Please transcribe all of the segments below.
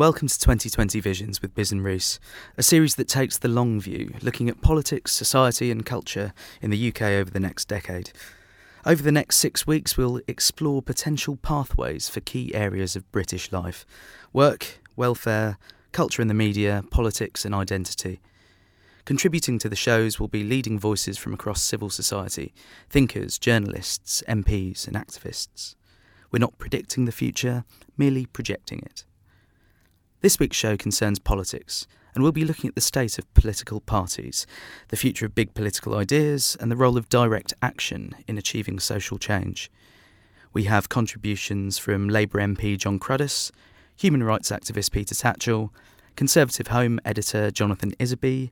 welcome to 2020 Visions with Biz and Reese, a series that takes the long view, looking at politics, society, and culture in the UK over the next decade. Over the next six weeks, we'll explore potential pathways for key areas of British life work, welfare, culture in the media, politics, and identity. Contributing to the shows will be leading voices from across civil society thinkers, journalists, MPs, and activists. We're not predicting the future, merely projecting it. This week's show concerns politics, and we'll be looking at the state of political parties, the future of big political ideas, and the role of direct action in achieving social change. We have contributions from Labour MP Jon Cruddas, human rights activist Peter Tatchell, Conservative Home editor Jonathan Isaby,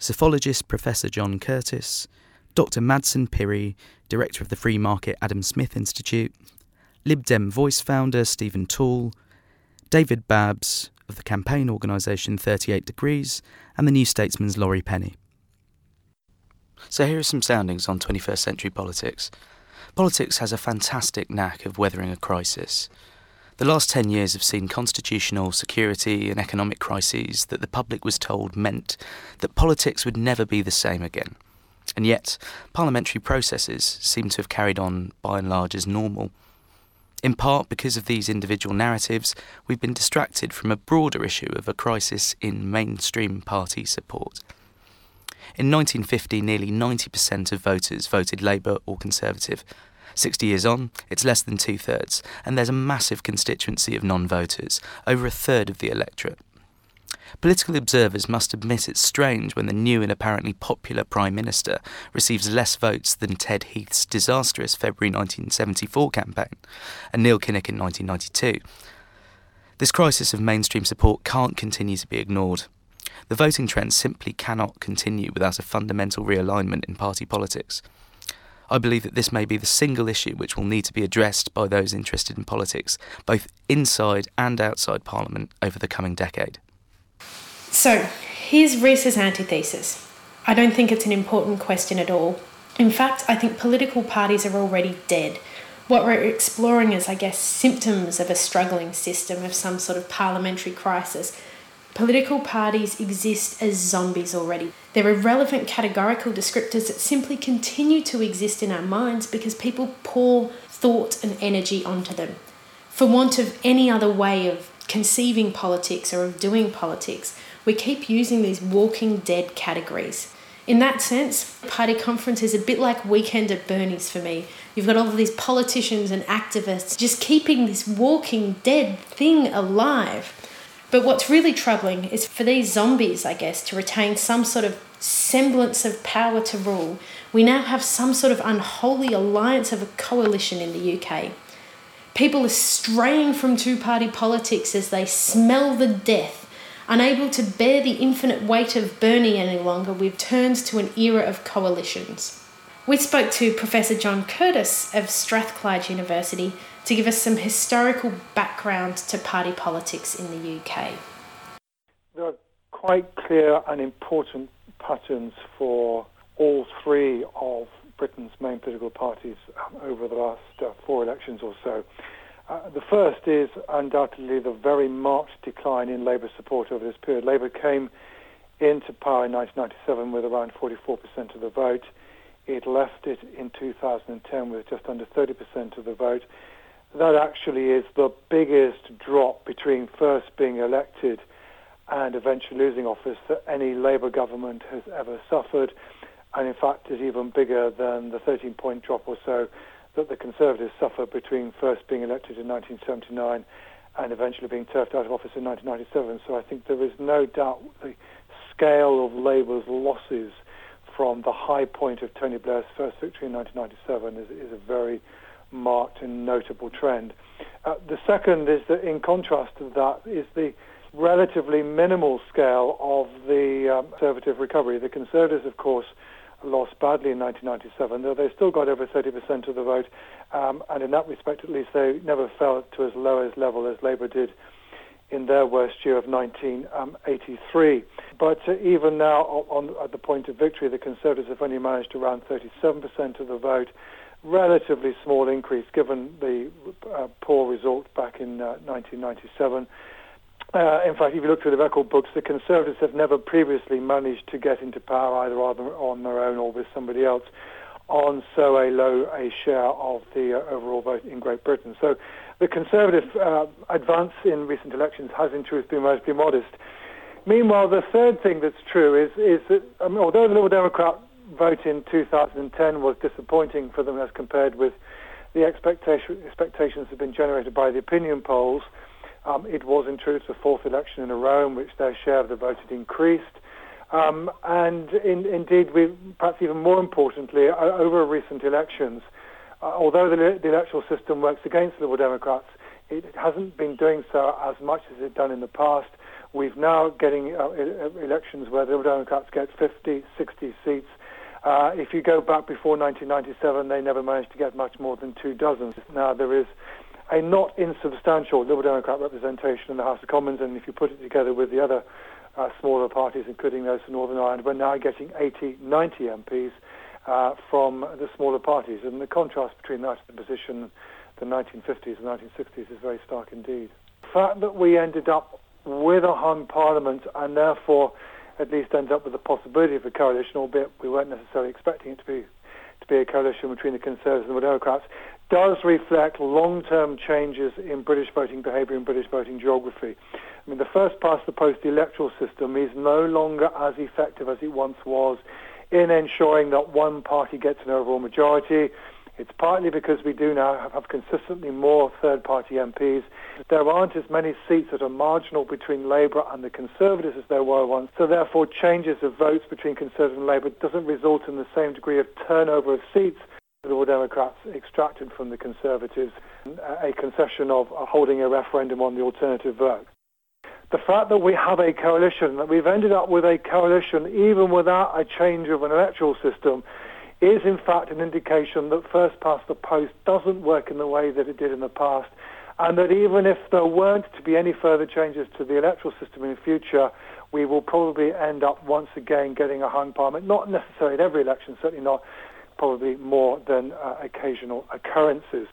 psephologist Professor John Curtice, Dr. Madsen Pirie, director of the Free Market Adam Smith Institute, Lib Dem Voice founder Stephen Tall, David Babs of the campaign organisation 38 Degrees, and the New Statesman's Laurie Penny. So here are some soundings on 21st century politics. Politics has a fantastic knack of weathering a crisis. The last 10 years have seen constitutional, security, and economic crises that the public was told meant that politics would never be the same again. And yet, parliamentary processes seem to have carried on by and large as normal. In part because of these individual narratives, we've been distracted from a broader issue of a crisis in mainstream party support. In 1950, nearly 90% of voters voted Labour or Conservative. 60 years on, it's less than two thirds, and there's a massive constituency of non voters, over a third of the electorate. Political observers must admit it's strange when the new and apparently popular Prime Minister receives less votes than Ted Heath's disastrous February 1974 campaign and Neil Kinnock in 1992. This crisis of mainstream support can't continue to be ignored. The voting trend simply cannot continue without a fundamental realignment in party politics. I believe that this may be the single issue which will need to be addressed by those interested in politics, both inside and outside Parliament, over the coming decade. So, here's Reese's antithesis. I don't think it's an important question at all. In fact, I think political parties are already dead. What we're exploring is, I guess, symptoms of a struggling system, of some sort of parliamentary crisis. Political parties exist as zombies already. They're irrelevant categorical descriptors that simply continue to exist in our minds because people pour thought and energy onto them. For want of any other way of conceiving politics or of doing politics, we keep using these walking dead categories. In that sense, party conference is a bit like weekend at Bernie's for me. You've got all of these politicians and activists just keeping this walking dead thing alive. But what's really troubling is for these zombies, I guess, to retain some sort of semblance of power to rule. We now have some sort of unholy alliance of a coalition in the UK. People are straying from two party politics as they smell the death. Unable to bear the infinite weight of Bernie any longer, we've turned to an era of coalitions. We spoke to Professor John Curtice of Strathclyde University to give us some historical background to party politics in the UK. There are quite clear and important patterns for all three of Britain's main political parties um, over the last uh, four elections or so. Uh, the first is undoubtedly the very marked decline in Labour support over this period. Labour came into power in 1997 with around 44% of the vote. It left it in 2010 with just under 30% of the vote. That actually is the biggest drop between first being elected and eventually losing office that any Labour government has ever suffered, and in fact is even bigger than the 13 point drop or so that the Conservatives suffered between first being elected in 1979 and eventually being turfed out of office in 1997. So I think there is no doubt the scale of Labour's losses from the high point of Tony Blair's first victory in 1997 is, is a very marked and notable trend. Uh, the second is that, in contrast to that, is the relatively minimal scale of the um, Conservative recovery. The Conservatives, of course, lost badly in 1997, though they still got over 30% of the vote, um, and in that respect, at least, they never fell to as low as level as Labour did in their worst year of 1983. But uh, even now, on, at the point of victory, the Conservatives have only managed around 37% of the vote. Relatively small increase given the uh, poor result back in uh, 1997. Uh, in fact, if you look through the record books, the Conservatives have never previously managed to get into power either on their own or with somebody else on so a low a share of the uh, overall vote in Great Britain. So the Conservative uh, advance in recent elections has in truth been relatively modest. Meanwhile, the third thing that's true is, is that I mean, although the Liberal Democrat vote in 2010 was disappointing for them as compared with the expectation, expectations that have been generated by the opinion polls, um, it was in truth the fourth election in a row in which their share of the vote had increased. Um, and in, indeed, we, perhaps even more importantly, over recent elections, uh, although the, the, electoral system works against Liberal Democrats, it hasn't been doing so as much as it's done in the past. We've now getting uh, elections where the Liberal Democrats get 50, 60 seats. Uh, if you go back before 1997, they never managed to get much more than two dozen. Now there is a not insubstantial Liberal Democrat representation in the House of Commons, and if you put it together with the other uh, smaller parties, including those from Northern Ireland, we're now getting 80, 90 MPs uh, from the smaller parties. And the contrast between that and the position the 1950s and 1960s is very stark indeed. The fact that we ended up with a hung parliament and therefore at least ended up with the possibility of a coalition, albeit we weren't necessarily expecting it to be to be a coalition between the Conservatives and the Democrats, does reflect long-term changes in British voting behaviour and British voting geography. I mean, the first past the post electoral system is no longer as effective as it once was in ensuring that one party gets an overall majority. It's partly because we do now have consistently more third-party MPs. There aren't as many seats that are marginal between Labour and the Conservatives as there were once. So therefore, changes of votes between Conservative and Labour doesn't result in the same degree of turnover of seats the Liberal Democrats extracted from the Conservatives a concession of holding a referendum on the alternative vote. The fact that we have a coalition, that we've ended up with a coalition even without a change of an electoral system, is in fact an indication that first past the post doesn't work in the way that it did in the past, and that even if there weren't to be any further changes to the electoral system in the future, we will probably end up once again getting a hung parliament, not necessarily at every election, certainly not, probably more than uh, occasional occurrences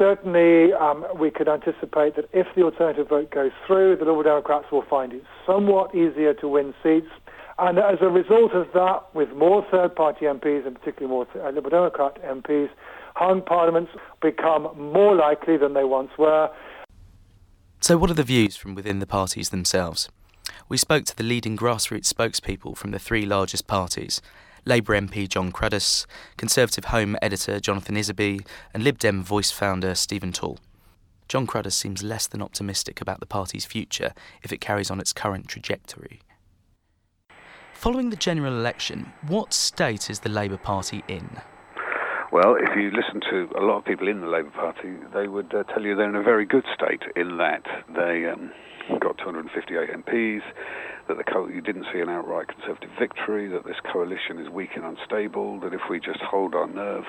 certainly um, we could anticipate that if the alternative vote goes through, the Liberal Democrats will find it somewhat easier to win seats. And as a result of that, with more third-party MPs, and particularly more uh, Liberal Democrat MPs, hung parliaments become more likely than they once were. So what are the views from within the parties themselves? We spoke to the leading grassroots spokespeople from the three largest parties Labour MP Jon Cruddas, Conservative Home editor Jonathan Isaby, and Lib Dem Voice founder Stephen Tall. Jon Cruddas seems less than optimistic about the party's future if it carries on its current trajectory. Following the general election, what state is the Labour Party in? Well, if you listen to a lot of people in the Labour Party, they would uh, tell you they're in a very good state in that they um, got 258 MPs, that the co- you didn't see an outright Conservative victory, that this coalition is weak and unstable, that if we just hold our nerve,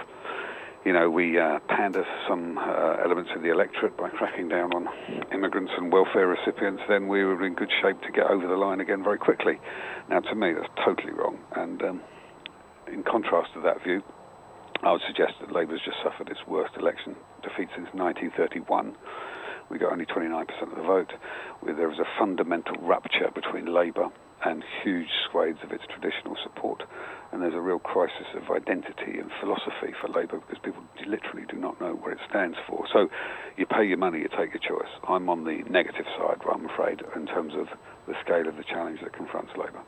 you know, we uh, pander some uh, elements of the electorate by cracking down on immigrants and welfare recipients, then we were in good shape to get over the line again very quickly. Now, to me, that's totally wrong. And um, in contrast to that view, I would suggest that Labour's just suffered its worst election defeat since 1931 we got only 29% of the vote. There was a fundamental rupture between Labour and huge swathes of its traditional support. And there's a real crisis of identity and philosophy for Labour because people literally do not know what it stands for. So you pay your money, you take your choice. I'm on the negative side, I'm afraid, in terms of the scale of the challenge that confronts Labour.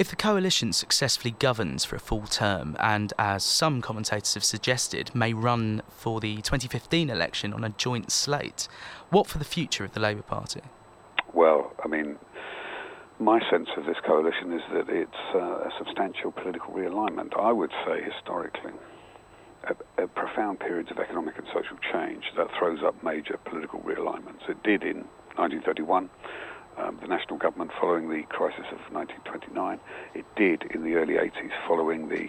If the coalition successfully governs for a full term and, as some commentators have suggested, may run for the 2015 election on a joint slate, what for the future of the Labour Party? Well, I mean, my sense of this coalition is that it's uh, a substantial political realignment. I would say historically, a, profound periods of economic and social change that throws up major political realignments. It did in 1931. Um, the national government following the crisis of 1929. It did in the early 80s following the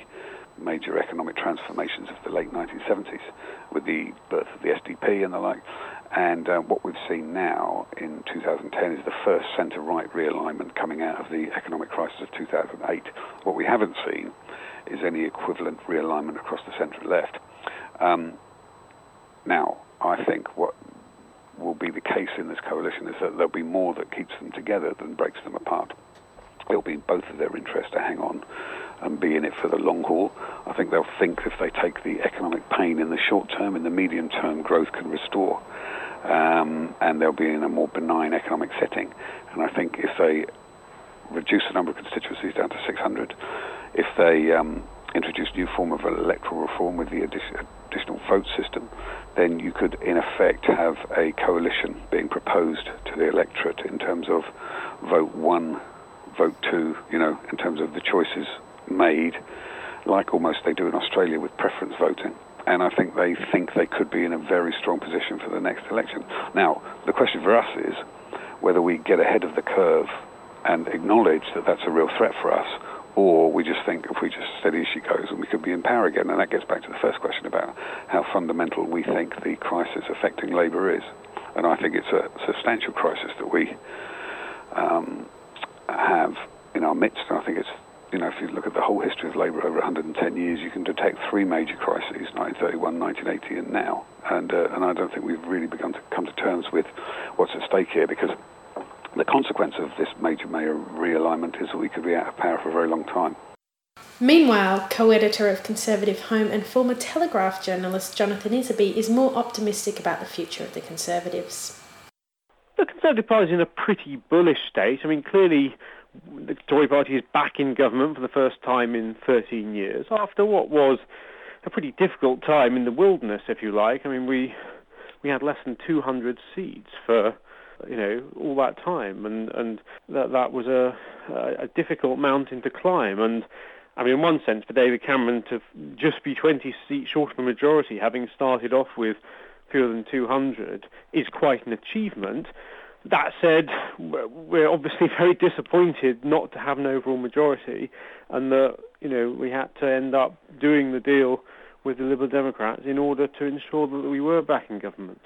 major economic transformations of the late 1970s with the birth of the SDP and the like. And uh, what we've seen now in 2010 is the first centre-right realignment coming out of the economic crisis of 2008. What we haven't seen is any equivalent realignment across the centre-left. Um, now, I think what will be the case in this coalition is that there'll be more that keeps them together than breaks them apart. It'll be in both of their interests to hang on and be in it for the long haul. I think they'll think if they take the economic pain in the short term, in the medium term, growth can restore. Um, and they'll be in a more benign economic setting. And I think if they reduce the number of constituencies down to 600, if they um, introduce new form of electoral reform with the addi- additional vote system, then you could in effect have a coalition being proposed to the electorate in terms of vote one, vote two, you know, in terms of the choices made, like almost they do in Australia with preference voting. And I think they think they could be in a very strong position for the next election. Now, the question for us is whether we get ahead of the curve and acknowledge that that's a real threat for us, or we just think if we just steady as she goes and we could be in power again. And that gets back to the first question about how fundamental we think the crisis affecting Labour is. And I think it's a substantial crisis that we um, have in our midst. And I think it's you know, if you look at the whole history of labour over 110 years, you can detect three major crises: 1931, 1980, and now. And uh, and I don't think we've really begun to come to terms with what's at stake here, because the consequence of this major mayor realignment is that we could be out of power for a very long time. Meanwhile, co-editor of Conservative Home and former Telegraph journalist Jonathan Isaby is more optimistic about the future of the Conservatives. The Conservative Party is in a pretty bullish state. I mean, clearly the Tory party is back in government for the first time in 13 years after what was a pretty difficult time in the wilderness, if you like. I mean, we we had less than 200 seats for you know all that time, and and that that was a a difficult mountain to climb. And I mean, in one sense, for David Cameron to just be 20 seats short of a majority, having started off with fewer than 200, is quite an achievement. That said, we're obviously very disappointed not to have an overall majority, and that you know we had to end up doing the deal with the Liberal Democrats in order to ensure that we were back in government.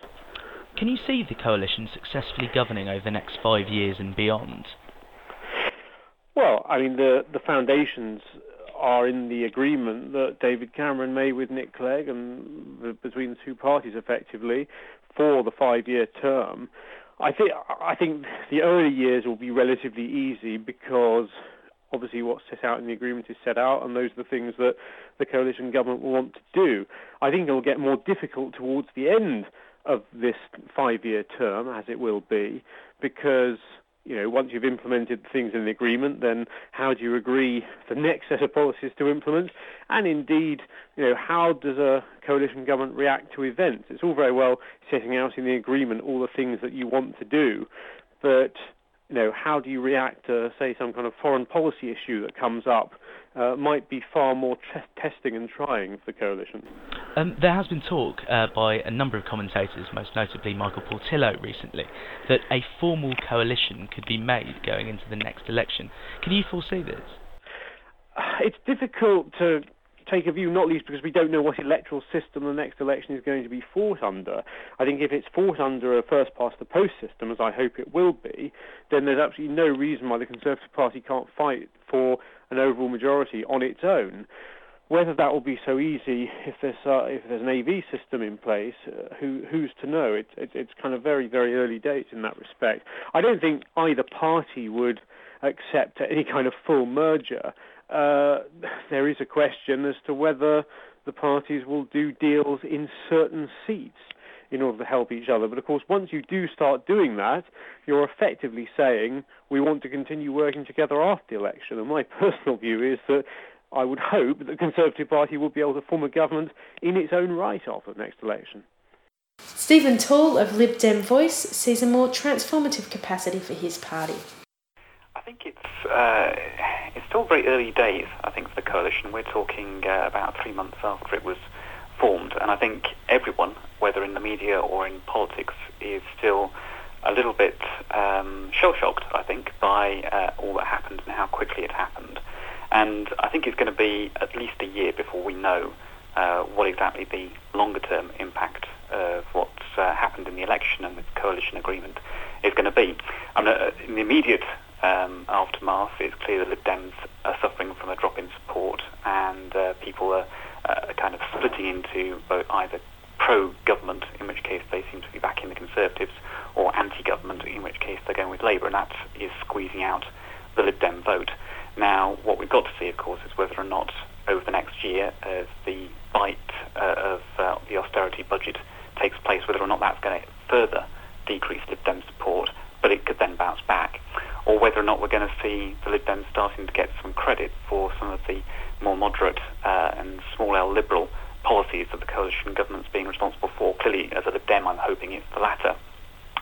Can you see the coalition successfully governing over the next five years and beyond? Well, I mean the the foundations are in the agreement that David Cameron made with Nick Clegg and the, between the two parties effectively for the five-year term. I think I think the early years will be relatively easy because obviously what's set out in the agreement is set out, and those are the things that the coalition government will want to do. I think it will get more difficult towards the end of this five-year term, as it will be, because you know, once you've implemented things in the agreement, then how do you agree the next set of policies to implement? And indeed, you know, how does a coalition government react to events? It's all very well setting out in the agreement all the things that you want to do, but you know, how do you react to, say, some kind of foreign policy issue that comes up uh, might be far more t- testing and trying for the coalition. Um, there has been talk uh, by a number of commentators, most notably Michael Portillo recently, that a formal coalition could be made going into the next election. Can you foresee this? It's difficult to take a view, not least because we don't know what electoral system the next election is going to be fought under. I think if it's fought under a first past the post system, as I hope it will be, then there's absolutely no reason why the Conservative Party can't fight for an overall majority on its own. Whether that will be so easy if there's uh, if there's an AV system in place, uh, who who's to know? It, it, it's kind of very very early days in that respect. I don't think either party would accept any kind of full merger uh, there is a question as to whether the parties will do deals in certain seats in order to help each other. But of course, once you do start doing that, you're effectively saying we want to continue working together after the election. And my personal view is that I would hope that the Conservative Party will be able to form a government in its own right after the next election. Stephen Tall of Lib Dem Voice sees a more transformative capacity for his party. I think it's uh, it's still very early days. I think for the coalition, we're talking uh, about three months after it was formed. And I think everyone, whether in the media or in politics, is still a little bit um, shell-shocked, I think, by uh, all that happened and how quickly it happened. And I think it's going to be at least a year before we know uh, what exactly the longer-term impact of what's uh, happened in the election and the coalition agreement is going to be. I mean, uh, in the immediate um, aftermath, it's clear that Lib Dems are suffering from a drop in support, and uh, people are uh, kind of splitting into both either pro-government, in which case they seem to be backing the Conservatives, or anti-government, in which case they're going with Labour, and that is squeezing out the Lib Dem vote. Now, what we've got to see, of course, is whether or not over the next year, as the bite uh, of uh, the austerity budget takes place, whether or not that's going to further decrease Lib Dem support, but it could then bounce back, or whether or not we're going to see the Lib Dems starting to get some credit for some of the more moderate uh, and small L liberal policies that the coalition government's being responsible for. Clearly, as a Lib Dem, I'm hoping it's the latter,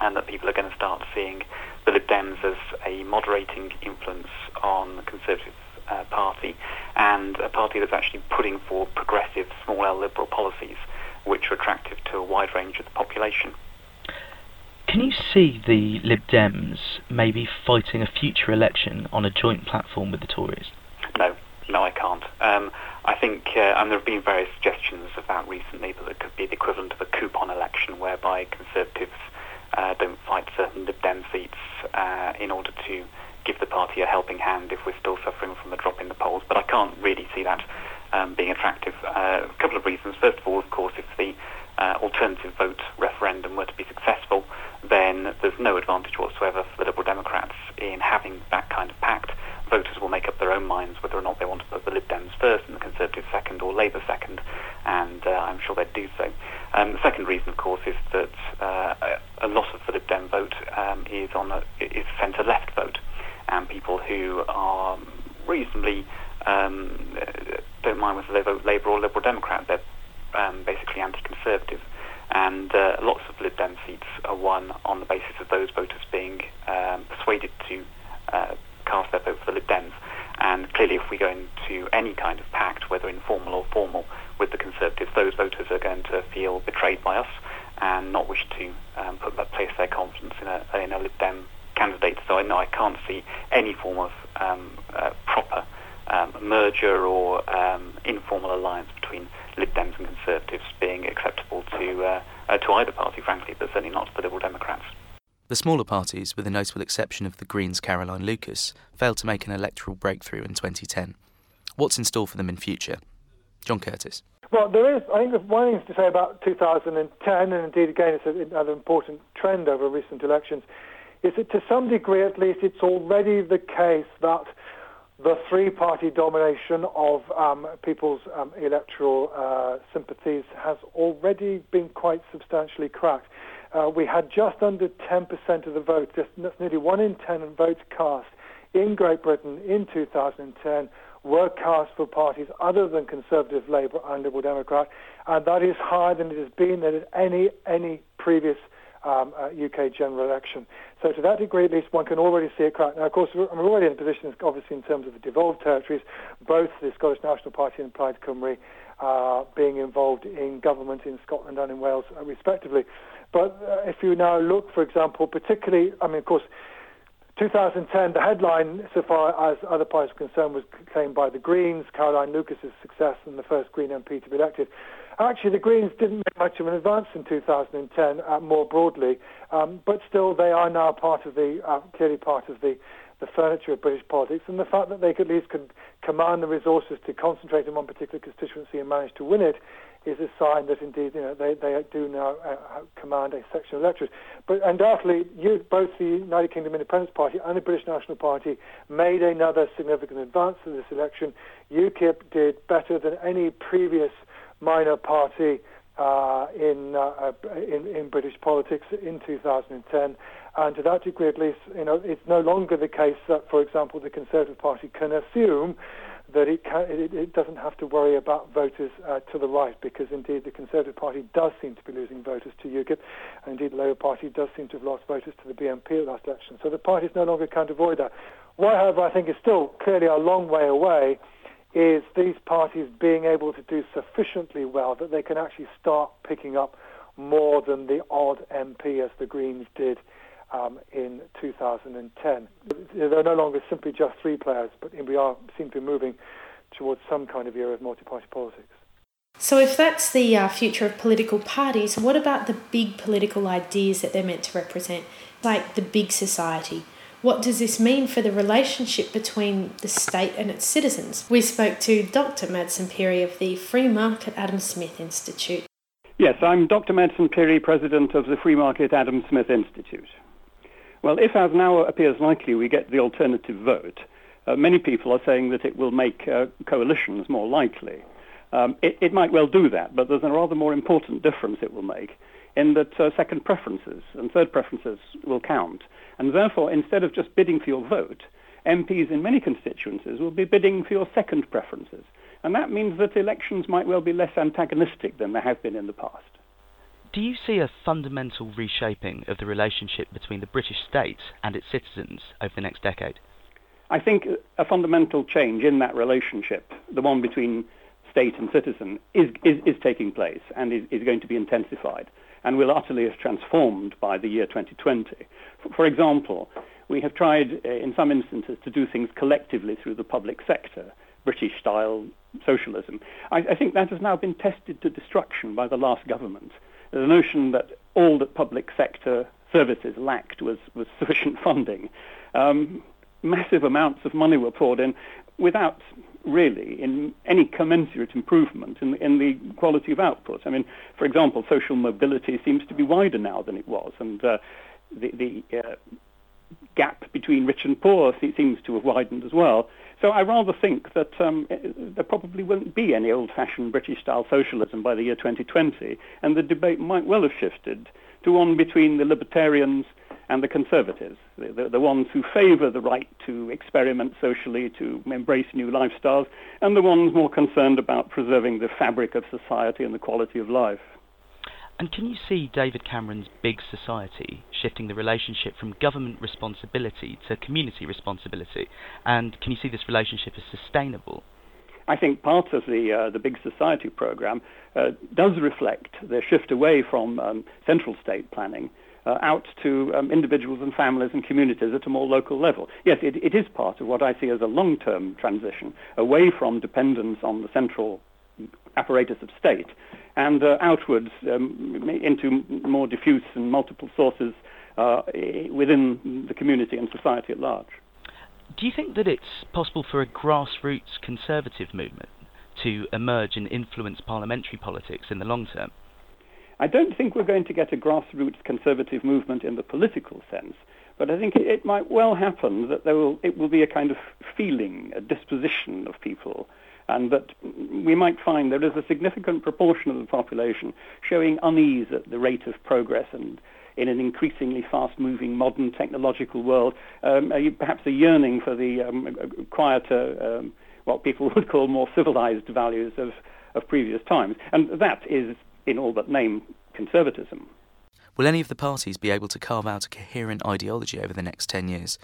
and that people are going to start seeing the Lib Dems as a moderating influence on the Conservative uh, Party and a party that's actually putting forward progressive, small L liberal policies which are attractive to a wide range of the population. Can you see the Lib Dems maybe fighting a future election on a joint platform with the Tories? No, no, I can't. Um, I think, uh, and there have been various suggestions of that recently, that it could be the equivalent of a coupon election whereby Conservatives uh, don't fight certain Lib Dem seats uh, in order to give the party a helping hand if we're still suffering from the drop in the polls. But I can't really see that um, being attractive. Uh, a couple of reasons. First of all, of course, if the uh, alternative vote referendum were to be successful, then there's no advantage whatsoever for the Liberal Democrats in having that kind of pact. Voters will make up their own minds whether or not they want to put the Lib Dems first and the Conservatives second or Labour second, and uh, I'm sure they'd do so. Um, the second reason, of course, is that uh, a lot of the Lib Dem vote um, is on a, is centre-left vote, and people who are reasonably um, don't mind whether they vote Labour or Liberal Democrat. They're um, basically anti-conservative, and uh, lots of Lib Dem seats are won on the basis of those voters being um, persuaded to uh, cast their vote for the Lib Dems. And clearly, if we go into any kind of pact, whether informal or formal, with the Conservatives, those voters are going to feel betrayed by us and not wish to um, put place their confidence in a, in a Lib Dem candidate. So I know I can't see any form of um, uh, proper um, merger or um, informal alliance between Lib Dems and Conservatives being acceptable to uh, uh, to either party, frankly, but certainly not to the Liberal Democrats. The smaller parties, with the notable exception of the Greens' Caroline Lucas, failed to make an electoral breakthrough in 2010. What's in store for them in future? John Curtice. Well, there is, I think, one thing to say about 2010, and indeed, again, it's another important trend over recent elections, is that to some degree, at least, it's already the case that the three-party domination of um, people's um, electoral uh, sympathies has already been quite substantially cracked. Uh, we had just under 10% of the vote, just, nearly one in 10 votes cast in Great Britain in 2010 were cast for parties other than Conservative, Labour and Liberal Democrat, and that is higher than it has been at any, any previous um, uh, UK general election. So to that degree, at least, one can already see it crack. Now, of course, we're already in a position, obviously, in terms of the devolved territories, both the Scottish National Party and Plaid Cymru uh, being involved in government in Scotland and in Wales, uh, respectively. But uh, if you now look, for example, particularly, I mean, of course, 2010, the headline, so far as other parties are concerned, was claimed by the Greens, Caroline Lucas's success and the first Green MP to be elected. Actually, the Greens didn't make much of an advance in 2010, uh, more broadly, um, but still they are now part of the, uh, clearly part of the, the furniture of British politics, and the fact that they at least could command the resources to concentrate in one particular constituency and manage to win it is a sign that indeed you know they, they do now uh, command a section of electorate. But undoubtedly, you, both the United Kingdom Independence Party and the British National Party made another significant advance in this election. UKIP did better than any previous minor party uh, in, uh, in, in British politics in 2010. And to that degree, at least, you know, it's no longer the case that, for example, the Conservative Party can assume that it, can, it, it doesn't have to worry about voters uh, to the right, because indeed the Conservative Party does seem to be losing voters to UKIP, and indeed the Labour Party does seem to have lost voters to the BNP at last election. So the parties no longer can't avoid that. What, however, I think is still clearly a long way away is these parties being able to do sufficiently well that they can actually start picking up more than the odd MP as the Greens did um, in 2010. They're no longer simply just three players, but we are seem to be moving towards some kind of era of multi-party politics. So, if that's the uh, future of political parties, what about the big political ideas that they're meant to represent, like the big society? What does this mean for the relationship between the state and its citizens? We spoke to Dr. Madsen Pirie of the Free Market Adam Smith Institute. Yes, I'm Dr. Madsen Pirie, president of the Free Market Adam Smith Institute. Well, if, as now appears likely, we get the alternative vote, uh, many people are saying that it will make uh, coalitions more likely. Um, it, it, might well do that, but there's a rather more important difference it will make in that uh, second preferences and third preferences will count. And therefore, instead of just bidding for your vote, MPs in many constituencies will be bidding for your second preferences. And that means that elections might well be less antagonistic than they have been in the past. Do you see a fundamental reshaping of the relationship between the British state and its citizens over the next decade? I think a fundamental change in that relationship, the one between state and citizen, is, is, is taking place and is, is going to be intensified and will utterly have transformed by the year 2020. For example, we have tried uh, in some instances to do things collectively through the public sector. British style socialism. I, I, think that has now been tested to destruction by the last government. The notion that all that public sector services lacked was, was sufficient funding. Um, massive amounts of money were poured in without really in any commensurate improvement in, in the quality of output. I mean, for example, social mobility seems to be wider now than it was, and uh, the, the uh, gap between rich and poor seems to have widened as well. So I rather think that um, there probably won't be any old-fashioned British-style socialism by the year 2020, and the debate might well have shifted to one between the libertarians and the conservatives, the, the, the ones who favour the right to experiment socially, to embrace new lifestyles, and the ones more concerned about preserving the fabric of society and the quality of life. And can you see David Cameron's big society shifting the relationship from government responsibility to community responsibility? And can you see this relationship as sustainable? I think part of the uh, the big society program uh, does reflect the shift away from um, central state planning uh, out to um, individuals and families and communities at a more local level. Yes, it, it is part of what I see as a long-term transition away from dependence on the central apparatus of state and uh, outwards um, into more diffuse and multiple sources uh, within the community and society at large. Do you think that it's possible for a grassroots conservative movement to emerge and influence parliamentary politics in the long term? I don't think we're going to get a grassroots conservative movement in the political sense, but I think it might well happen that there will, it will be a kind of feeling, a disposition of people and that we might find there is a significant proportion of the population showing unease at the rate of progress and in an increasingly fast-moving modern technological world, um, perhaps a yearning for the um, quieter, um, what people would call more civilized values of, of previous times. And that is, in all but name, conservatism. Will any of the parties be able to carve out a coherent ideology over the next 10 years?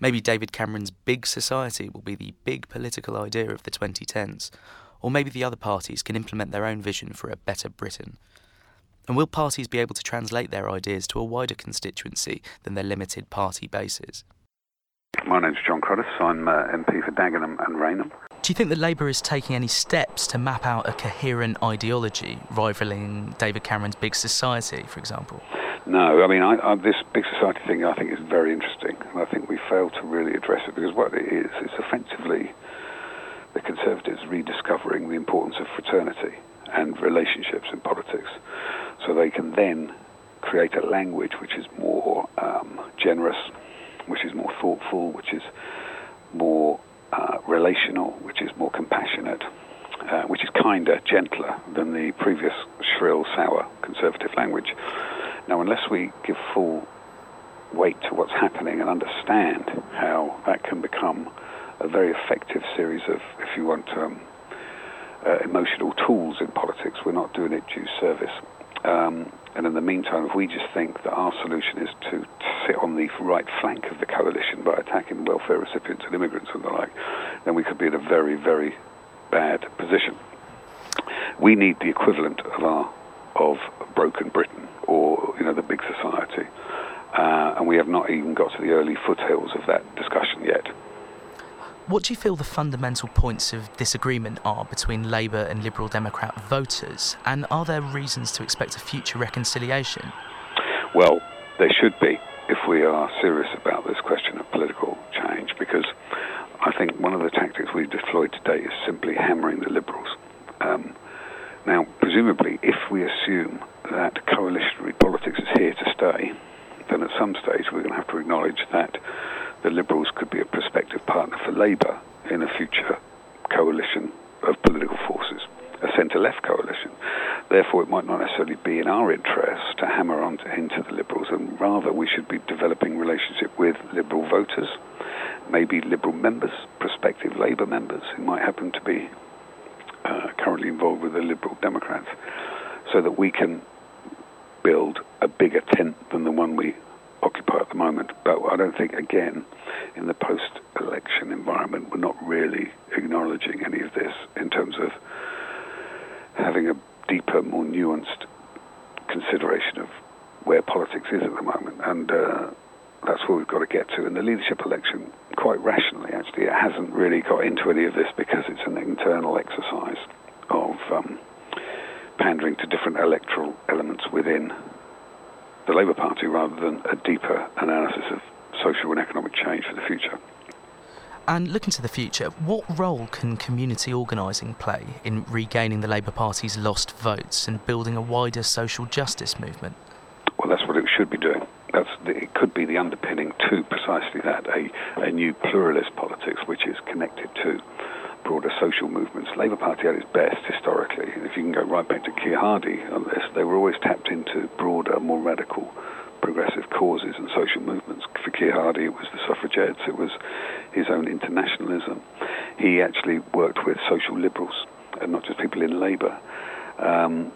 Maybe David Cameron's big society will be the big political idea of the 2010s, or maybe the other parties can implement their own vision for a better Britain. And will parties be able to translate their ideas to a wider constituency than their limited party bases? My name's Jon Cruddas. I'm uh, MP for Dagenham and Rainham. Do you think that Labour is taking any steps to map out a coherent ideology rivaling David Cameron's big society, for example? No, I mean, I, I, this big society thing I think is very interesting, and I think we fail to really address it because what it is, it's effectively the Conservatives rediscovering the importance of fraternity and relationships in politics, so they can then create a language which is more um, generous, which is more thoughtful, which is more uh, relational, which is more compassionate, uh, which is kinder, gentler than the previous shrill, sour Conservative language. Now, unless we give full weight to what's happening and understand how that can become a very effective series of, if you want, um, uh, emotional tools in politics, we're not doing it due service. Um, and in the meantime, if we just think that our solution is to, sit on the right flank of the coalition by attacking welfare recipients and immigrants and the like, then we could be in a very, very bad position. We need the equivalent of our of broken Britain or you know the big society, uh, and we have not even got to the early foothills of that discussion yet. What do you feel the fundamental points of disagreement are between Labour and Liberal Democrat voters, and are there reasons to expect a future reconciliation? Well, there should be if we are serious about this question of political change, because I think one of the tactics we've deployed today is simply hammering the Liberals. Um, now, presumably, if we assume that coalitionary politics is here to stay, then at some stage we're going to have to acknowledge that the Liberals could be a prospective partner for Labour in a future coalition of political forces, a centre-left coalition. Therefore, it might not necessarily be in our interest to hammer on to, into the Liberals, and rather we should be developing relationship with Liberal voters, maybe Liberal members, prospective Labour members who might happen to be uh, currently involved with the Liberal Democrats, so that we can build a bigger tent than the one we occupy at the moment. But I don't think, again, in the post election environment, we're not really acknowledging any of this in terms of having a deeper, more nuanced consideration of where politics is at the moment. And uh, that's where we've got to get to. In the leadership election, quite rationally, actually, it hasn't really got into any of this because it's an internal exercise of um, pandering to different electoral elements within the Labour Party rather than a deeper analysis of social and economic change for the future. And looking to the future, what role can community organising play in regaining the Labour Party's lost votes and building a wider social justice movement? Well, that's what it should be doing. That's the, it could be the underpinning to precisely that a, a new pluralist politics which is connected to broader social movements. Labour Party at its best historically, if you can go right back to Keir Hardie on this, they were always tapped into broader, more radical progressive causes and social movements. For Keir Hardie, it was the suffragettes, it was his own internationalism. He actually worked with social liberals and not just people in Labour. Um,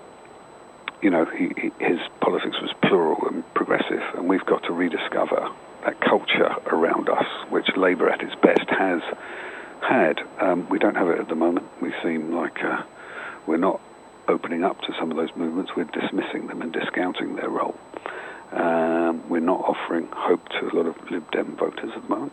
you know, he, his politics was plural and progressive, and we've got to rediscover that culture around us, which Labour at its best has had. Um, we don't have it at the moment. We seem like uh, we're not opening up to some of those movements. We're dismissing them and discounting their role. Um, we're not offering hope to a lot of Lib Dem voters at the moment.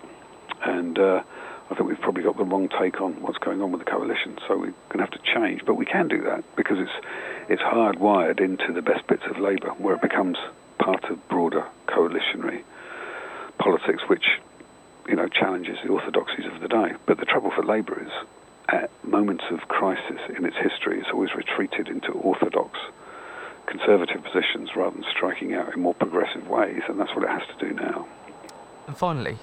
And uh, I think we've probably got the wrong take on what's going on with the coalition. So we're going to have to change. But we can do that because it's, it's hardwired into the best bits of Labour, where it becomes part of broader coalitionary politics, which you know, challenges the orthodoxies of the day. But the trouble for Labour is, at moments of crisis in its history, it's always retreated into orthodox conservative positions rather than striking out in more progressive ways, and that's what it has to do now. And finally,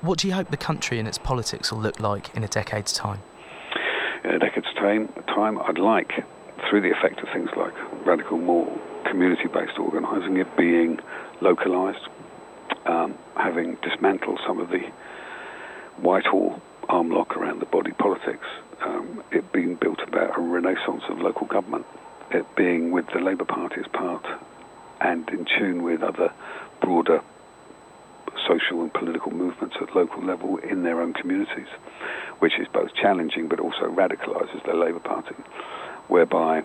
what do you hope the country and its politics will look like in a decade's time? In a decade's time, time I'd like, through the effect of things like radical, more community-based organising, it being localised, um, having dismantled some of the Whitehall arm lock around the body politics, um, it being built about a renaissance of local government, it being with the Labour Party as part and in tune with other broader social and political movements at local level in their own communities, which is both challenging but also radicalises the Labour Party, whereby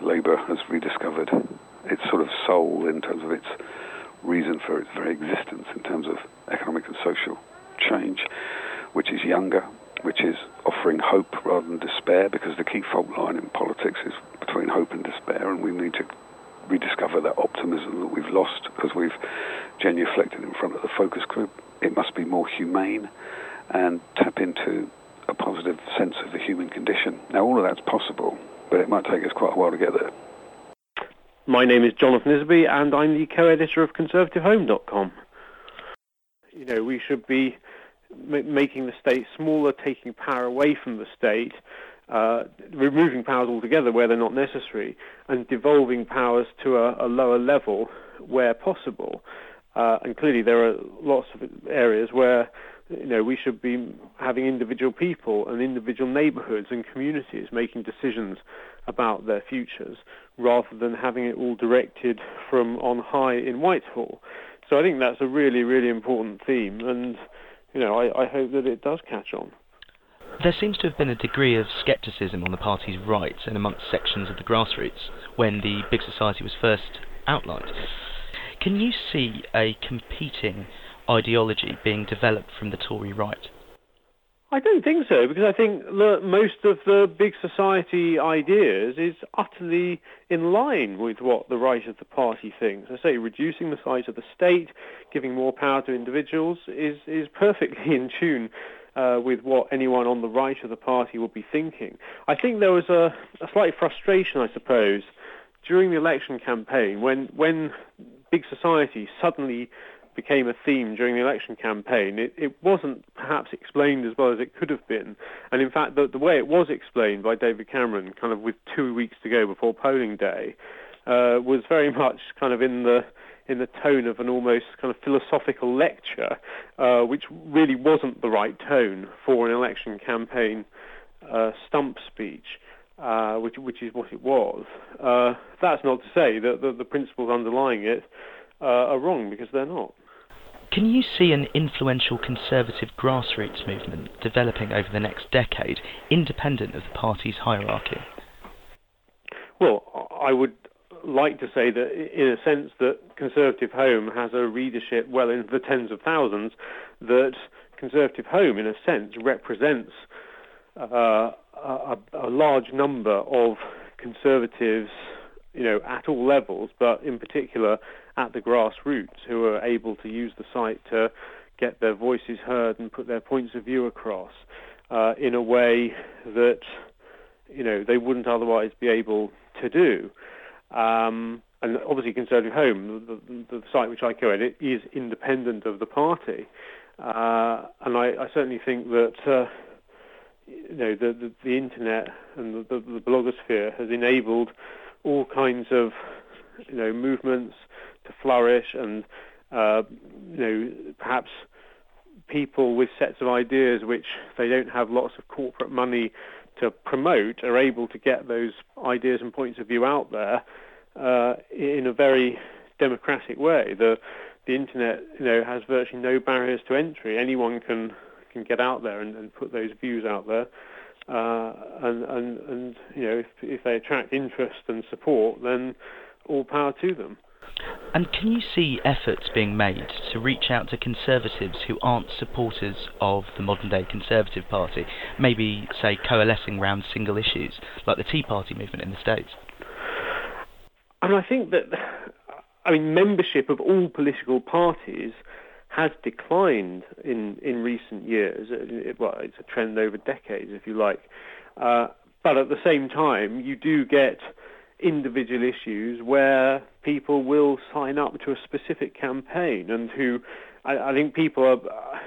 Labour has rediscovered its sort of soul in terms of its reason for its very existence in terms of economic and social change, which is younger, which is offering hope rather than despair, because the key fault line in politics is between hope and despair, and we need to rediscover that optimism that we've lost as we've genuflected in front of the focus group. It must be more humane and tap into a positive sense of the human condition. Now, all of that's possible, but it might take us quite a while to get there. My name is Jonathan Isaby, and I'm the co-editor of ConservativeHome.com. You know, we should be m- making the state smaller, taking power away from the state, uh, removing powers altogether where they're not necessary, and devolving powers to a, a lower level where possible. Uh, and clearly, there are lots of areas where you know we should be having individual people and individual neighbourhoods and communities making decisions about their futures rather than having it all directed from on high in Whitehall. So I think that's a really, really important theme, and you know, I, I hope that it does catch on. There seems to have been a degree of scepticism on the party's right and amongst sections of the grassroots when the big society was first outlined. Can you see a competing ideology being developed from the Tory right? I don't think so, because I think most of the big society ideas is utterly in line with what the right of the party thinks. I say reducing the size of the state, giving more power to individuals is, is perfectly in tune uh, with what anyone on the right of the party would be thinking. I think there was a, a slight frustration, I suppose, during the election campaign when, when big society suddenly became a theme during the election campaign, it, it wasn't perhaps explained as well as it could have been. And in fact, the, the way it was explained by David Cameron, kind of with two weeks to go before polling day, uh, was very much kind of in the in the tone of an almost kind of philosophical lecture, uh, which really wasn't the right tone for an election campaign uh, stump speech. Uh, which, which is what it was. Uh, that's not to say that the, the principles underlying it uh, are wrong, because they're not. Can you see an influential conservative grassroots movement developing over the next decade, independent of the party's hierarchy? Well, I would like to say that, in a sense, that Conservative Home has a readership well into the tens of thousands, that Conservative Home, in a sense, represents uh, a, a large number of conservatives you know, at all levels, but in particular at the grassroots, who are able to use the site to get their voices heard and put their points of view across uh, in a way that you know they wouldn't otherwise be able to do. Um, and obviously, Conservative Home, the, the, site which I co-edit, is independent of the party, uh, and I, I, certainly think that. Uh, you know the, the, the internet and the, the, the blogosphere has enabled all kinds of you know movements to flourish and uh, you know perhaps people with sets of ideas which they don't have lots of corporate money to promote are able to get those ideas and points of view out there uh, in a very democratic way. The the internet, you know, has virtually no barriers to entry. Anyone can can get out there and, and put those views out there. Uh, and, and, and, you know, if, if they attract interest and support, then all power to them. And can you see efforts being made to reach out to conservatives who aren't supporters of the modern day Conservative Party, maybe, say, coalescing around single issues, like the Tea Party movement in the States? I mean, I think that, I mean, membership of all political parties has declined in, in recent years. It, well, it's a trend over decades, if you like. Uh, but at the same time, you do get individual issues where people will sign up to a specific campaign and who I, I think people are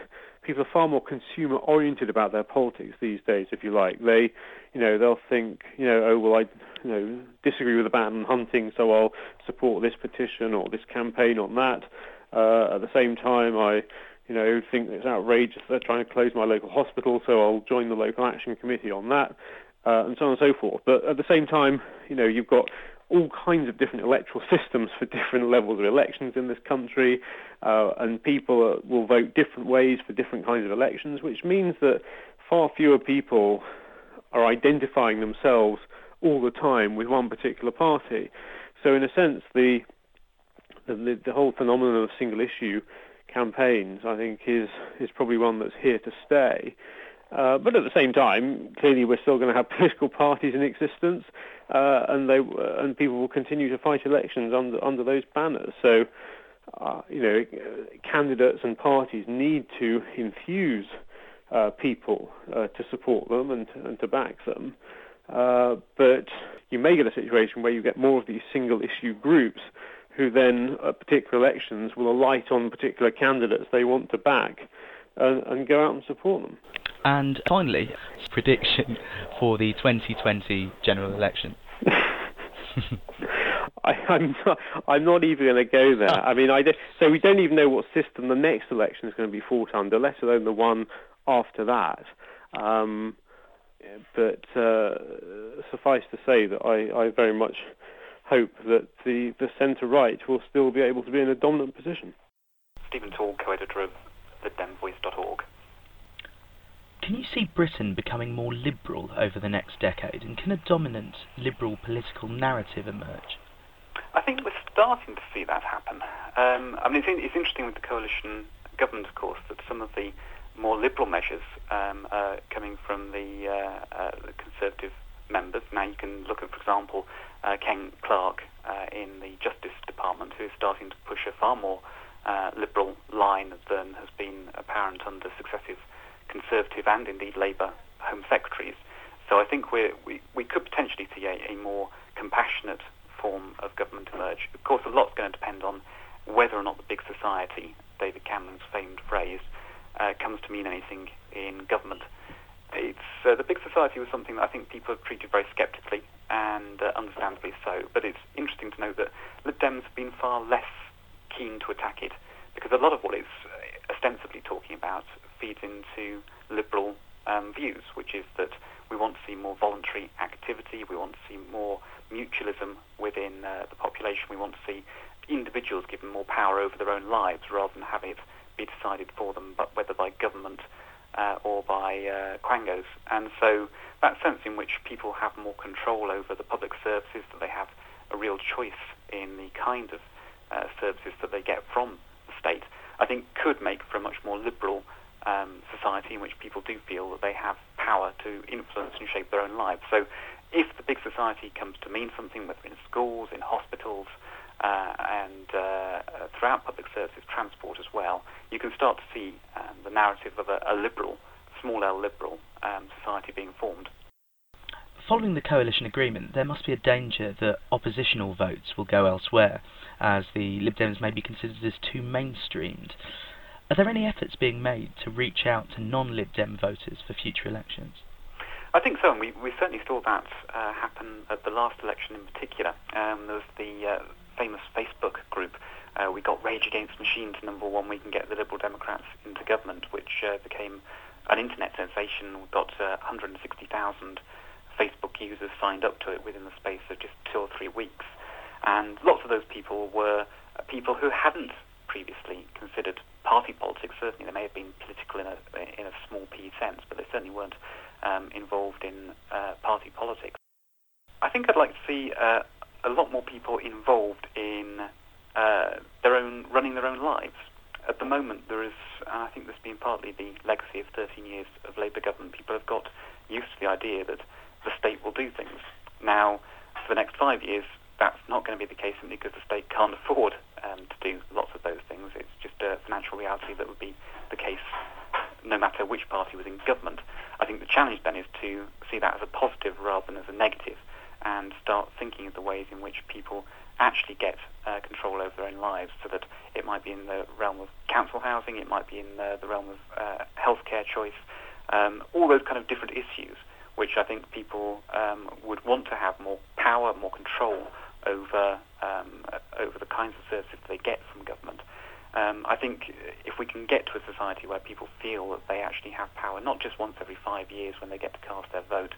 people are far more consumer oriented about their politics these days if you like. They you know they'll think you know oh well I you know disagree with the ban on hunting so I'll support this petition or this campaign on that. Uh, at the same time, I you know, think it's outrageous they're trying to close my local hospital, so I'll join the local action committee on that, uh, and so on and so forth. But at the same time, you know, you've got all kinds of different electoral systems for different levels of elections in this country, uh, and people will vote different ways for different kinds of elections, which means that far fewer people are identifying themselves all the time with one particular party. So in a sense, the the, the whole phenomenon of single issue campaigns, I think, is is probably one that's here to stay. Uh, but at the same time, clearly we're still going to have political parties in existence, uh, and they uh, and people will continue to fight elections under under those banners. So, uh, you know, candidates and parties need to infuse uh, people uh, to support them and to, and to back them. but you may get a situation where you get more of these single issue groups who then at particular elections will alight on particular candidates they want to back and, and go out and support them. And finally, prediction for the 2020 general election. I, am not, I'm not even going to go there. I mean, I so we don't even know what system the next election is going to be fought under, let alone the one after that. Um, but uh, suffice to say that I, I very much hope that the, the centre-right will still be able to be in a dominant position. Stephen Tall, co-editor of libdemvoice.org. Can you see Britain becoming more liberal over the next decade, and can a dominant liberal political narrative emerge? I think we're starting to see that happen. Um, I mean, it's, it's, interesting with the coalition government, of course, that some of the more liberal measures um, are coming from the, uh, uh, the Conservative members. Now you can look at, for example, uh, Ken Clarke uh, in the Justice Department, who is starting to push a far more uh, liberal line than has been apparent under successive Conservative and indeed Labour Home Secretaries. So I think we we could potentially see a, a more compassionate form of government emerge. Of course, a lot's going to depend on whether or not the big society, David Cameron's famed phrase, uh, comes to mean anything in government. It's uh, the big society was something that I think people have treated very sceptically, and uh, understandably so. But it's interesting to note that Lib Dems have been far less keen to attack it, because a lot of what it's uh, ostensibly talking about feeds into liberal um, views, which is that we want to see more voluntary activity, we want to see more mutualism within uh, the population, we want to see individuals given more power over their own lives rather than have it be decided for them, but whether by government uh, or by uh, quangos. And so that sense in which people have more control over the public services, that they have a real choice in the kind of uh, services that they get from the state, I think could make for a much more liberal um, society in which people do feel that they have power to influence and shape their own lives. So if the big society comes to mean something, whether in schools, in hospitals, uh, and uh, throughout public services, transport as well, you can start to see um, the narrative of a, a, liberal, small L liberal um, society being formed. Following the coalition agreement, there must be a danger that oppositional votes will go elsewhere, as the Lib Dems may be considered as too mainstreamed. Are there any efforts being made to reach out to non-Lib Dem voters for future elections? I think so, and we, we certainly saw that uh, happen at the last election in particular. Um, there was the uh, famous Facebook group, uh, We Got Rage Against Machines number one, we can get the Liberal Democrats into government, which uh, became an internet sensation, we got uh, 160,000 Facebook users signed up to it within the space of just two or three weeks. And lots of those people were people who hadn't previously considered party politics. Certainly, they may have been political in a in a small p sense, but they certainly weren't um, involved in uh, party politics. I think I'd like to see uh, a lot more people involved in uh, their own running their own lives. At the moment, there is, I think this has been partly the legacy of 13 years of Labour government. People have got used to the idea that the state will do things. Now, for the next five years, that's not going to be the case simply because the state can't afford um, to do lots of those things. It's just a financial reality that would be the case no matter which party was in government. I think the challenge then is to see that as a positive rather than as a negative and start thinking of the ways in which people actually get uh, control over their own lives so that it might be in the realm of council housing, it might be in the, the realm of uh, healthcare choice, um, all those kind of different issues which I think people um, would want to have more power, more control over um, over the kinds of services they get from government. Um, I think if we can get to a society where people feel that they actually have power, not just once every five years when they get to cast their vote,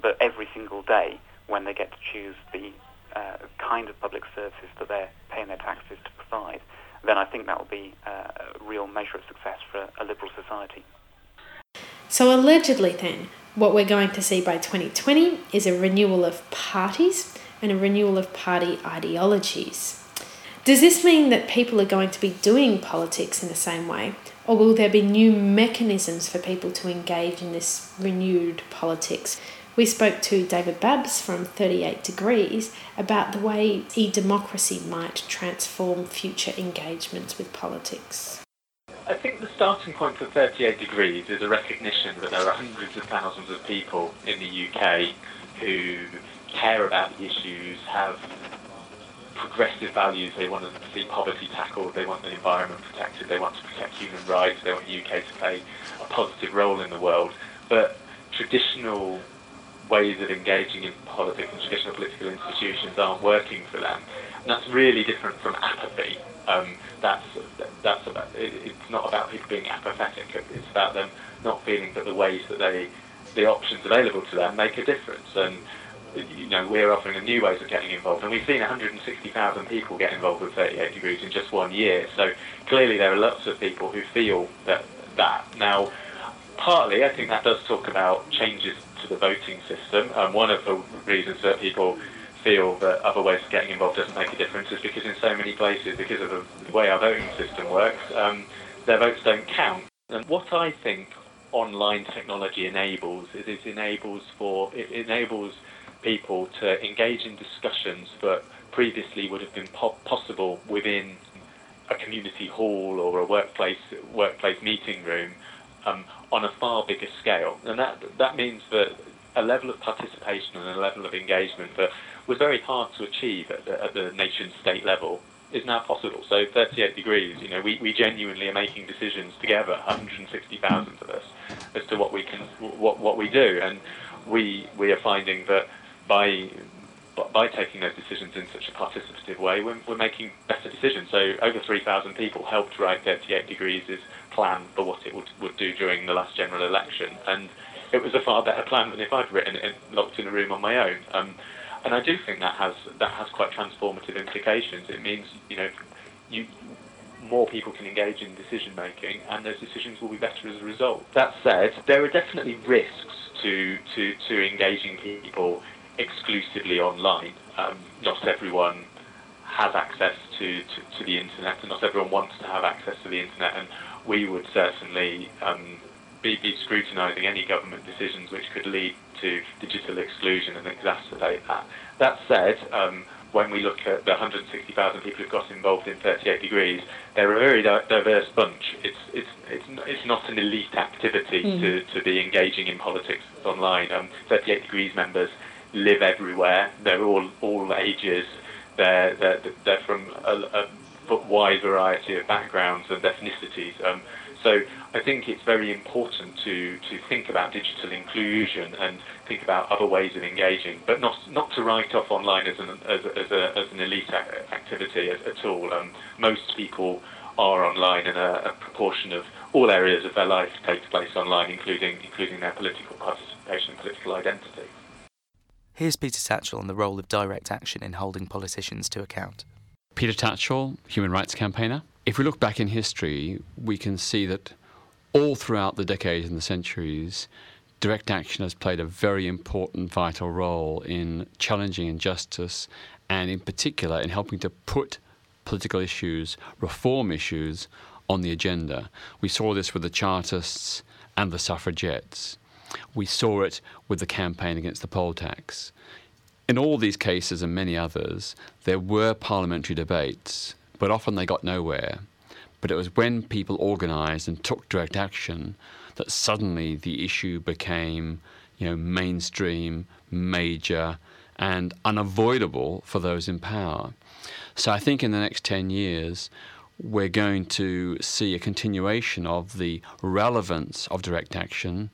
but every single day when they get to choose the uh, kind of public services that they're paying their taxes to provide, then I think that will be uh, a real measure of success for a, a liberal society. So, allegedly, then, what we're going to see by 2020 is a renewal of parties and a renewal of party ideologies. Does this mean that people are going to be doing politics in the same way, or will there be new mechanisms for people to engage in this renewed politics? We spoke to David Babbs from 38 Degrees about the way e democracy might transform future engagements with politics. I think the starting point for 38 Degrees is a recognition that there are hundreds of thousands of people in the UK who care about the issues, have progressive values. They want to see poverty tackled, they want the environment protected, they want to protect human rights, they want the UK to play a positive role in the world. But traditional ways of engaging in politics and traditional political institutions aren't working for them. And that's really different from apathy. Um, that's that's about, it, it's not about people being apathetic. It's about them not feeling that the ways that they the options available to them make a difference. And you know, we're offering new ways of getting involved, and we've seen 160,000 people get involved with 38 Degrees in just one year. So clearly, there are lots of people who feel that that now. partly, I think that does talk about changes to the voting system. And one of the reasons that people feel that other ways of getting involved doesn't make a difference is because in so many places, because of the way our voting system works, um, their votes don't count. And what I think online technology enables is it enables for it enables people to engage in discussions that previously would have been po- possible within a community hall or a workplace workplace meeting room um, on a far bigger scale, and that that means that a level of participation and a level of engagement that was very hard to achieve at the, at the nation state level is now possible. So 38 degrees, you know, we, we genuinely are making decisions together, 160,000 of us, as to what we can, what what we do, and we we are finding that by by taking those decisions in such a participative way, we're, we're making better decisions. So over 3,000 people helped write 38 degrees' plan for what it would, would do during the last general election, and it was a far better plan than if I'd written it locked in a room on my own. Um, and I do think that has that has quite transformative implications. It means you know you more people can engage in decision making, and those decisions will be better as a result. That said, there are definitely risks to to to engaging people exclusively online. Um, not everyone has access to, to, to, the internet, and not everyone wants to have access to the internet. And we would certainly um, be, be scrutinising any government decisions which could lead to digital exclusion and exacerbate that. That said, um, when we look at the 160,000 people who've got involved in 38 Degrees, they're a very diverse bunch. It's it's it's it's not an elite activity mm. to, to be engaging in politics online. Um, 38 Degrees members live everywhere. They're all all ages. They're they're, they're from a, a wide variety of backgrounds and ethnicities. Um, so I think it's very important to, to think about digital inclusion and think about other ways of engaging, but not not to write off online as an as, as, a, as an elite activity at, at all. Um, most people are online, and a, a, proportion of all areas of their life takes place online, including including their political participation, political identity. Here's Peter Tatchell on the role of direct action in holding politicians to account. Peter Tatchell, human rights campaigner. If we look back in history, we can see that all throughout the decades and the centuries, direct action has played a very important, vital role in challenging injustice and, in particular, in helping to put political issues, reform issues, on the agenda. We saw this with the Chartists and the suffragettes. We saw it with the campaign against the poll tax. In all these cases and many others, there were parliamentary debates but often they got nowhere. But it was when people organised and took direct action that suddenly the issue became, you know, mainstream, major, and unavoidable for those in power. So I think in the next 10 years, we're going to see a continuation of the relevance of direct action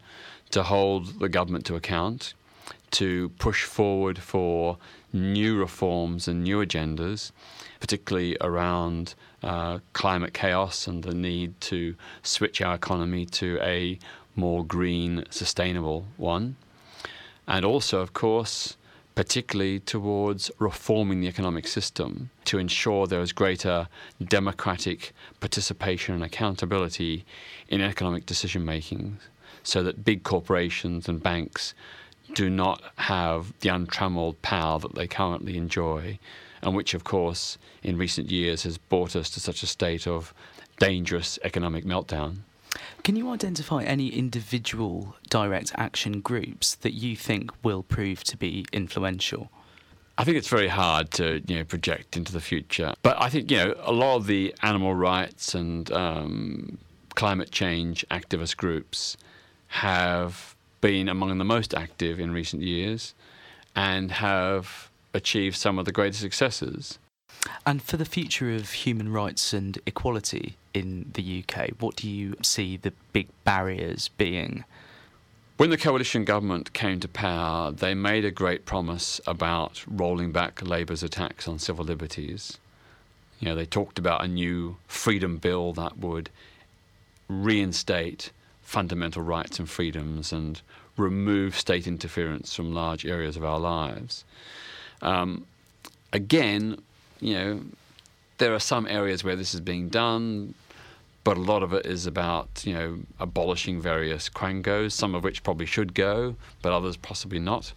to hold the government to account, to push forward for new reforms and new agendas, particularly around uh, climate chaos and the need to switch our economy to a more green, sustainable one. And also, of course, particularly towards reforming the economic system to ensure there is greater democratic participation and accountability in economic decision making so that big corporations and banks do not have the untrammeled power that they currently enjoy and which, of course, in recent years has brought us to such a state of dangerous economic meltdown. Can you identify any individual direct action groups that you think will prove to be influential? I think it's very hard to you know project into the future, but I think you know a lot of the animal rights and um, climate change activist groups have been among the most active in recent years, and have achieved some of the greatest successes. And for the future of human rights and equality in the UK, what do you see the big barriers being? When the coalition government came to power, they made a great promise about rolling back Labour's attacks on civil liberties. You know, they talked about a new freedom bill that would reinstate fundamental rights and freedoms and remove state interference from large areas of our lives. Um, again, you know, there are some areas where this is being done, but a lot of it is about you know abolishing various quangos, some of which probably should go, but others possibly not.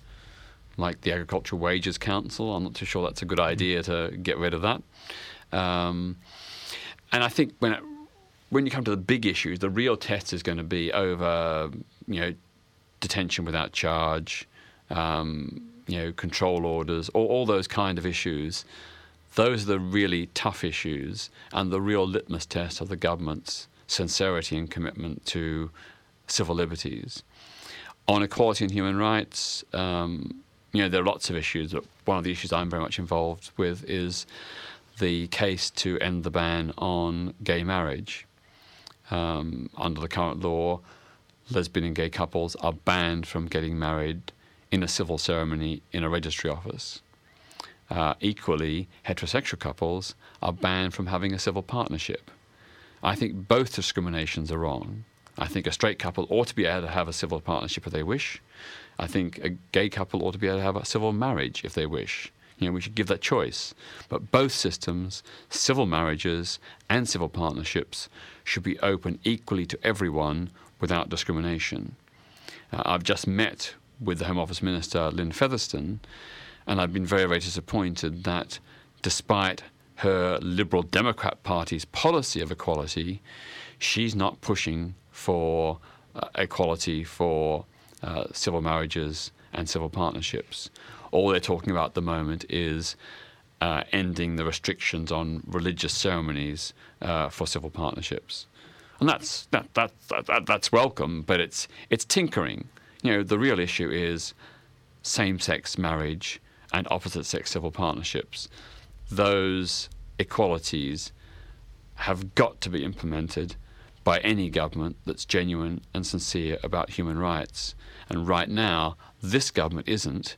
Like the Agricultural Wages Council, I'm not too sure that's a good idea to get rid of that. Um, and I think when it, when you come to the big issues, the real test is going to be over you know detention without charge, um, you know control orders, all, all those kind of issues those are the really tough issues and the real litmus test of the government's sincerity and commitment to civil liberties. On equality and human rights, um, you know, there are lots of issues. But one of the issues I'm very much involved with is the case to end the ban on gay marriage. Um, under the current law, lesbian and gay couples are banned from getting married in a civil ceremony in a registry office. Uh, equally, heterosexual couples are banned from having a civil partnership. I think both discriminations are wrong. I think a straight couple ought to be able to have a civil partnership if they wish. I think a gay couple ought to be able to have a civil marriage if they wish. You know, we should give that choice. But both systems, civil marriages and civil partnerships, should be open equally to everyone without discrimination. Uh, I've just met with the Home Office Minister, Lynne Featherstone, and I've been very, very disappointed that despite her Liberal Democrat Party's policy of equality, she's not pushing for uh, equality for uh, civil marriages and civil partnerships. All they're talking about at the moment is uh, ending the restrictions on religious ceremonies uh, for civil partnerships, and that's that, that, that, that's welcome, but it's it's tinkering. You know, the real issue is same-sex marriage and opposite sex civil partnerships, those equalities have got to be implemented by any government that's genuine and sincere about human rights. And right now, this government isn't,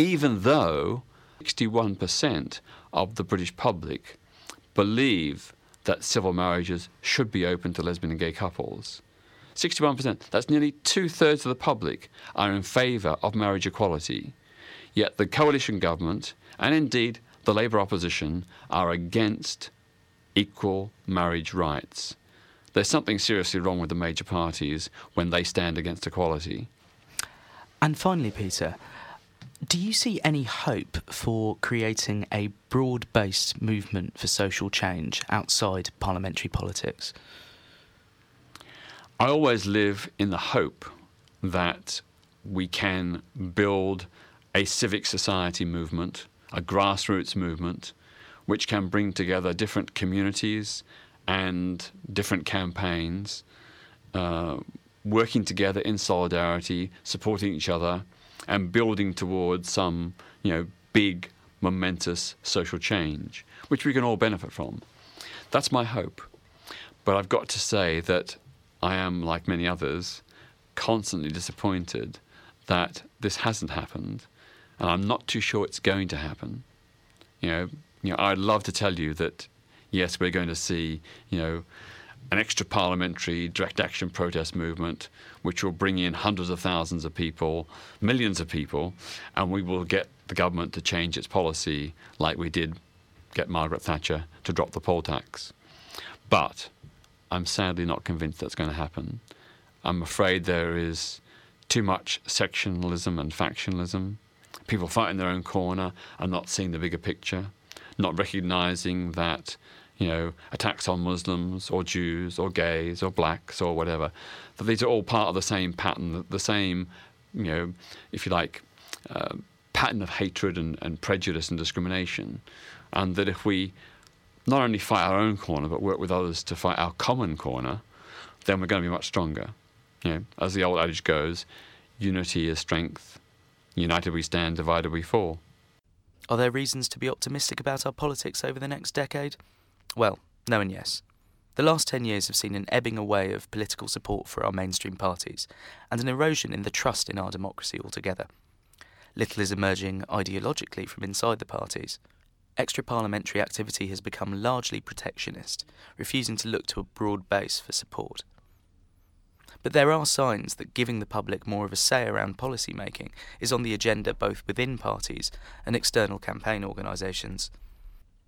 even though 61% of the British public believe that civil marriages should be open to lesbian and gay couples. 61%, that's nearly two thirds of the public, are in favour of marriage equality. Yet the coalition government, and indeed the Labour opposition, are against equal marriage rights. There's something seriously wrong with the major parties when they stand against equality. And finally, Peter, do you see any hope for creating a broad based movement for social change outside parliamentary politics? I always live in the hope that we can build a civic society movement, a grassroots movement, which can bring together different communities and different campaigns, uh, working together in solidarity, supporting each other, and building towards some, you know, big, momentous social change, which we can all benefit from. That's my hope. But I've got to say that I am, like many others, constantly disappointed that this hasn't happened and I'm not too sure it's going to happen. You know, you know, I'd love to tell you that yes, we're going to see, you know, an extra parliamentary direct action protest movement, which will bring in hundreds of thousands of people, millions of people, and we will get the government to change its policy like we did get Margaret Thatcher to drop the poll tax. But I'm sadly not convinced that's going to happen. I'm afraid there is too much sectionalism and factionalism people fighting their own corner and not seeing the bigger picture, not recognizing that, you know, attacks on Muslims or Jews or gays or blacks or whatever, that these are all part of the same pattern, the same, you know, if you like, uh, pattern of hatred and, and prejudice and discrimination. And that if we not only fight our own corner, but work with others to fight our common corner, then we're going to be much stronger. You know, as the old adage goes, unity is strength, United we stand, divided we fall. Are there reasons to be optimistic about our politics over the next decade? Well, no and yes. The last 10 years have seen an ebbing away of political support for our mainstream parties and an erosion in the trust in our democracy altogether. Little is emerging ideologically from inside the parties. Extra parliamentary activity has become largely protectionist, refusing to look to a broad base for support. But there are signs that giving the public more of a say around policy making is on the agenda both within parties and external campaign organisations.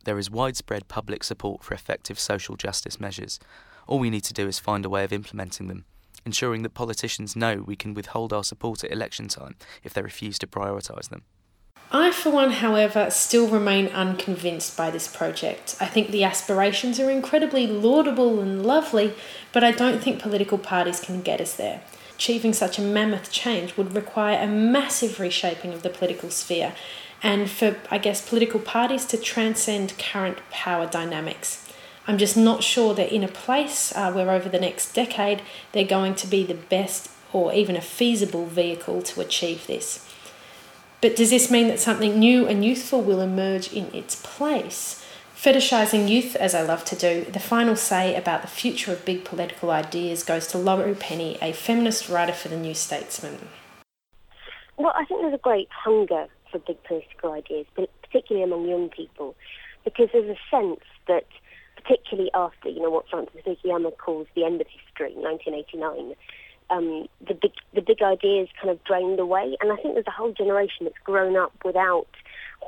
There is widespread public support for effective social justice measures, All we need to do is find a way of implementing them, ensuring that politicians know we can withhold our support at election time if they refuse to prioritise them. I, for one, however, still remain unconvinced by this project. I think the aspirations are incredibly laudable and lovely, but I don't think political parties can get us there. Achieving such a mammoth change would require a massive reshaping of the political sphere, and for, I guess, political parties to transcend current power dynamics. I'm just not sure they're in a place uh, where over the next decade they're going to be the best or even a feasible vehicle to achieve this. But does this mean that something new and youthful will emerge in its place? Fetishising youth, as I love to do, the final say about the future of big political ideas goes to Laurie Penny, a feminist writer for The New Statesman. Well, I think there's a great hunger for big political ideas, particularly among young people, because there's a sense that, particularly after, you know, what Francis Fukuyama calls the end of history, 1989, um, the big the big ideas kind of drained away. And I think there's a whole generation that's grown up without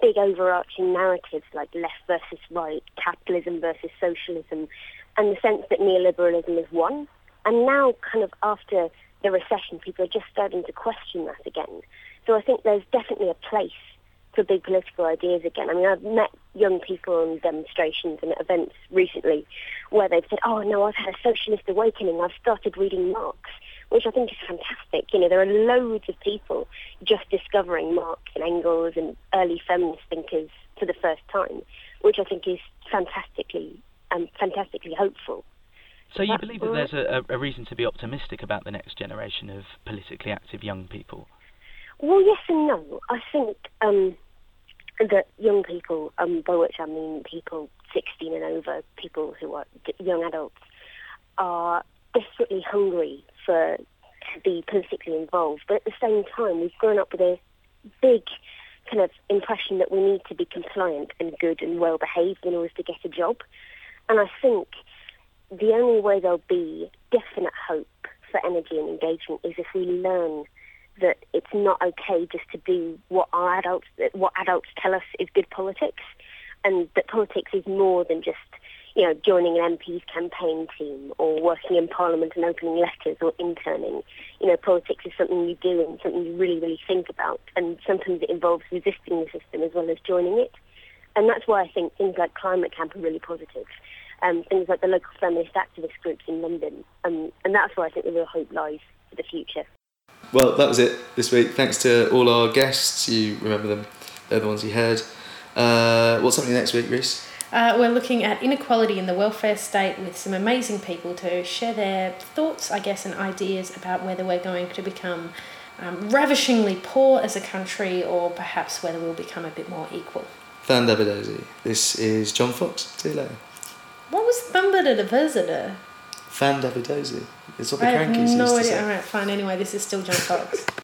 big overarching narratives like left versus right, capitalism versus socialism, and the sense that neoliberalism is one. And now, kind of after the recession, people are just starting to question that again. So I think there's definitely a place for big political ideas again. I mean, I've met young people on demonstrations and events recently where they've said, oh, no, I've had a socialist awakening. I've started reading Marx which I think is fantastic. You know, there are loads of people just discovering Marx and Engels and early feminist thinkers for the first time, which I think is fantastically um, fantastically hopeful. So you believe that there's a, a, reason to be optimistic about the next generation of politically active young people? Well, yes and no. I think um, that young people, um, by which I mean people 16 and over, people who are young adults, are desperately hungry for to be politically involved, but at the same time, we've grown up with a big kind of impression that we need to be compliant and good and well behaved in order to get a job. And I think the only way there'll be definite hope for energy and engagement is if we learn that it's not okay just to do what our adults what adults tell us is good politics, and that politics is more than just you know, joining an MP's campaign team or working in Parliament and opening letters or interning. You know, politics is something you do and something you really, really think about. And sometimes it involves resisting the system as well as joining it. And that's why I think things like Climate Camp are really positive. Um, things like the local feminist activist groups in London. Um, and that's where I think the real hope lies for the future. Well, that was it this week. Thanks to all our guests. You remember them, they're the ones you heard. Uh, what's happening next week, Reese? Uh, we're looking at inequality in the welfare state with some amazing people to share their thoughts, I guess, and ideas about whether we're going to become um, ravishingly poor as a country or perhaps whether we'll become a bit more equal. Fan This is John Fox. See you later. What was Thumbada Davidosi. It's what the I crankies have no idea. Alright, fine. Anyway, this is still John Fox.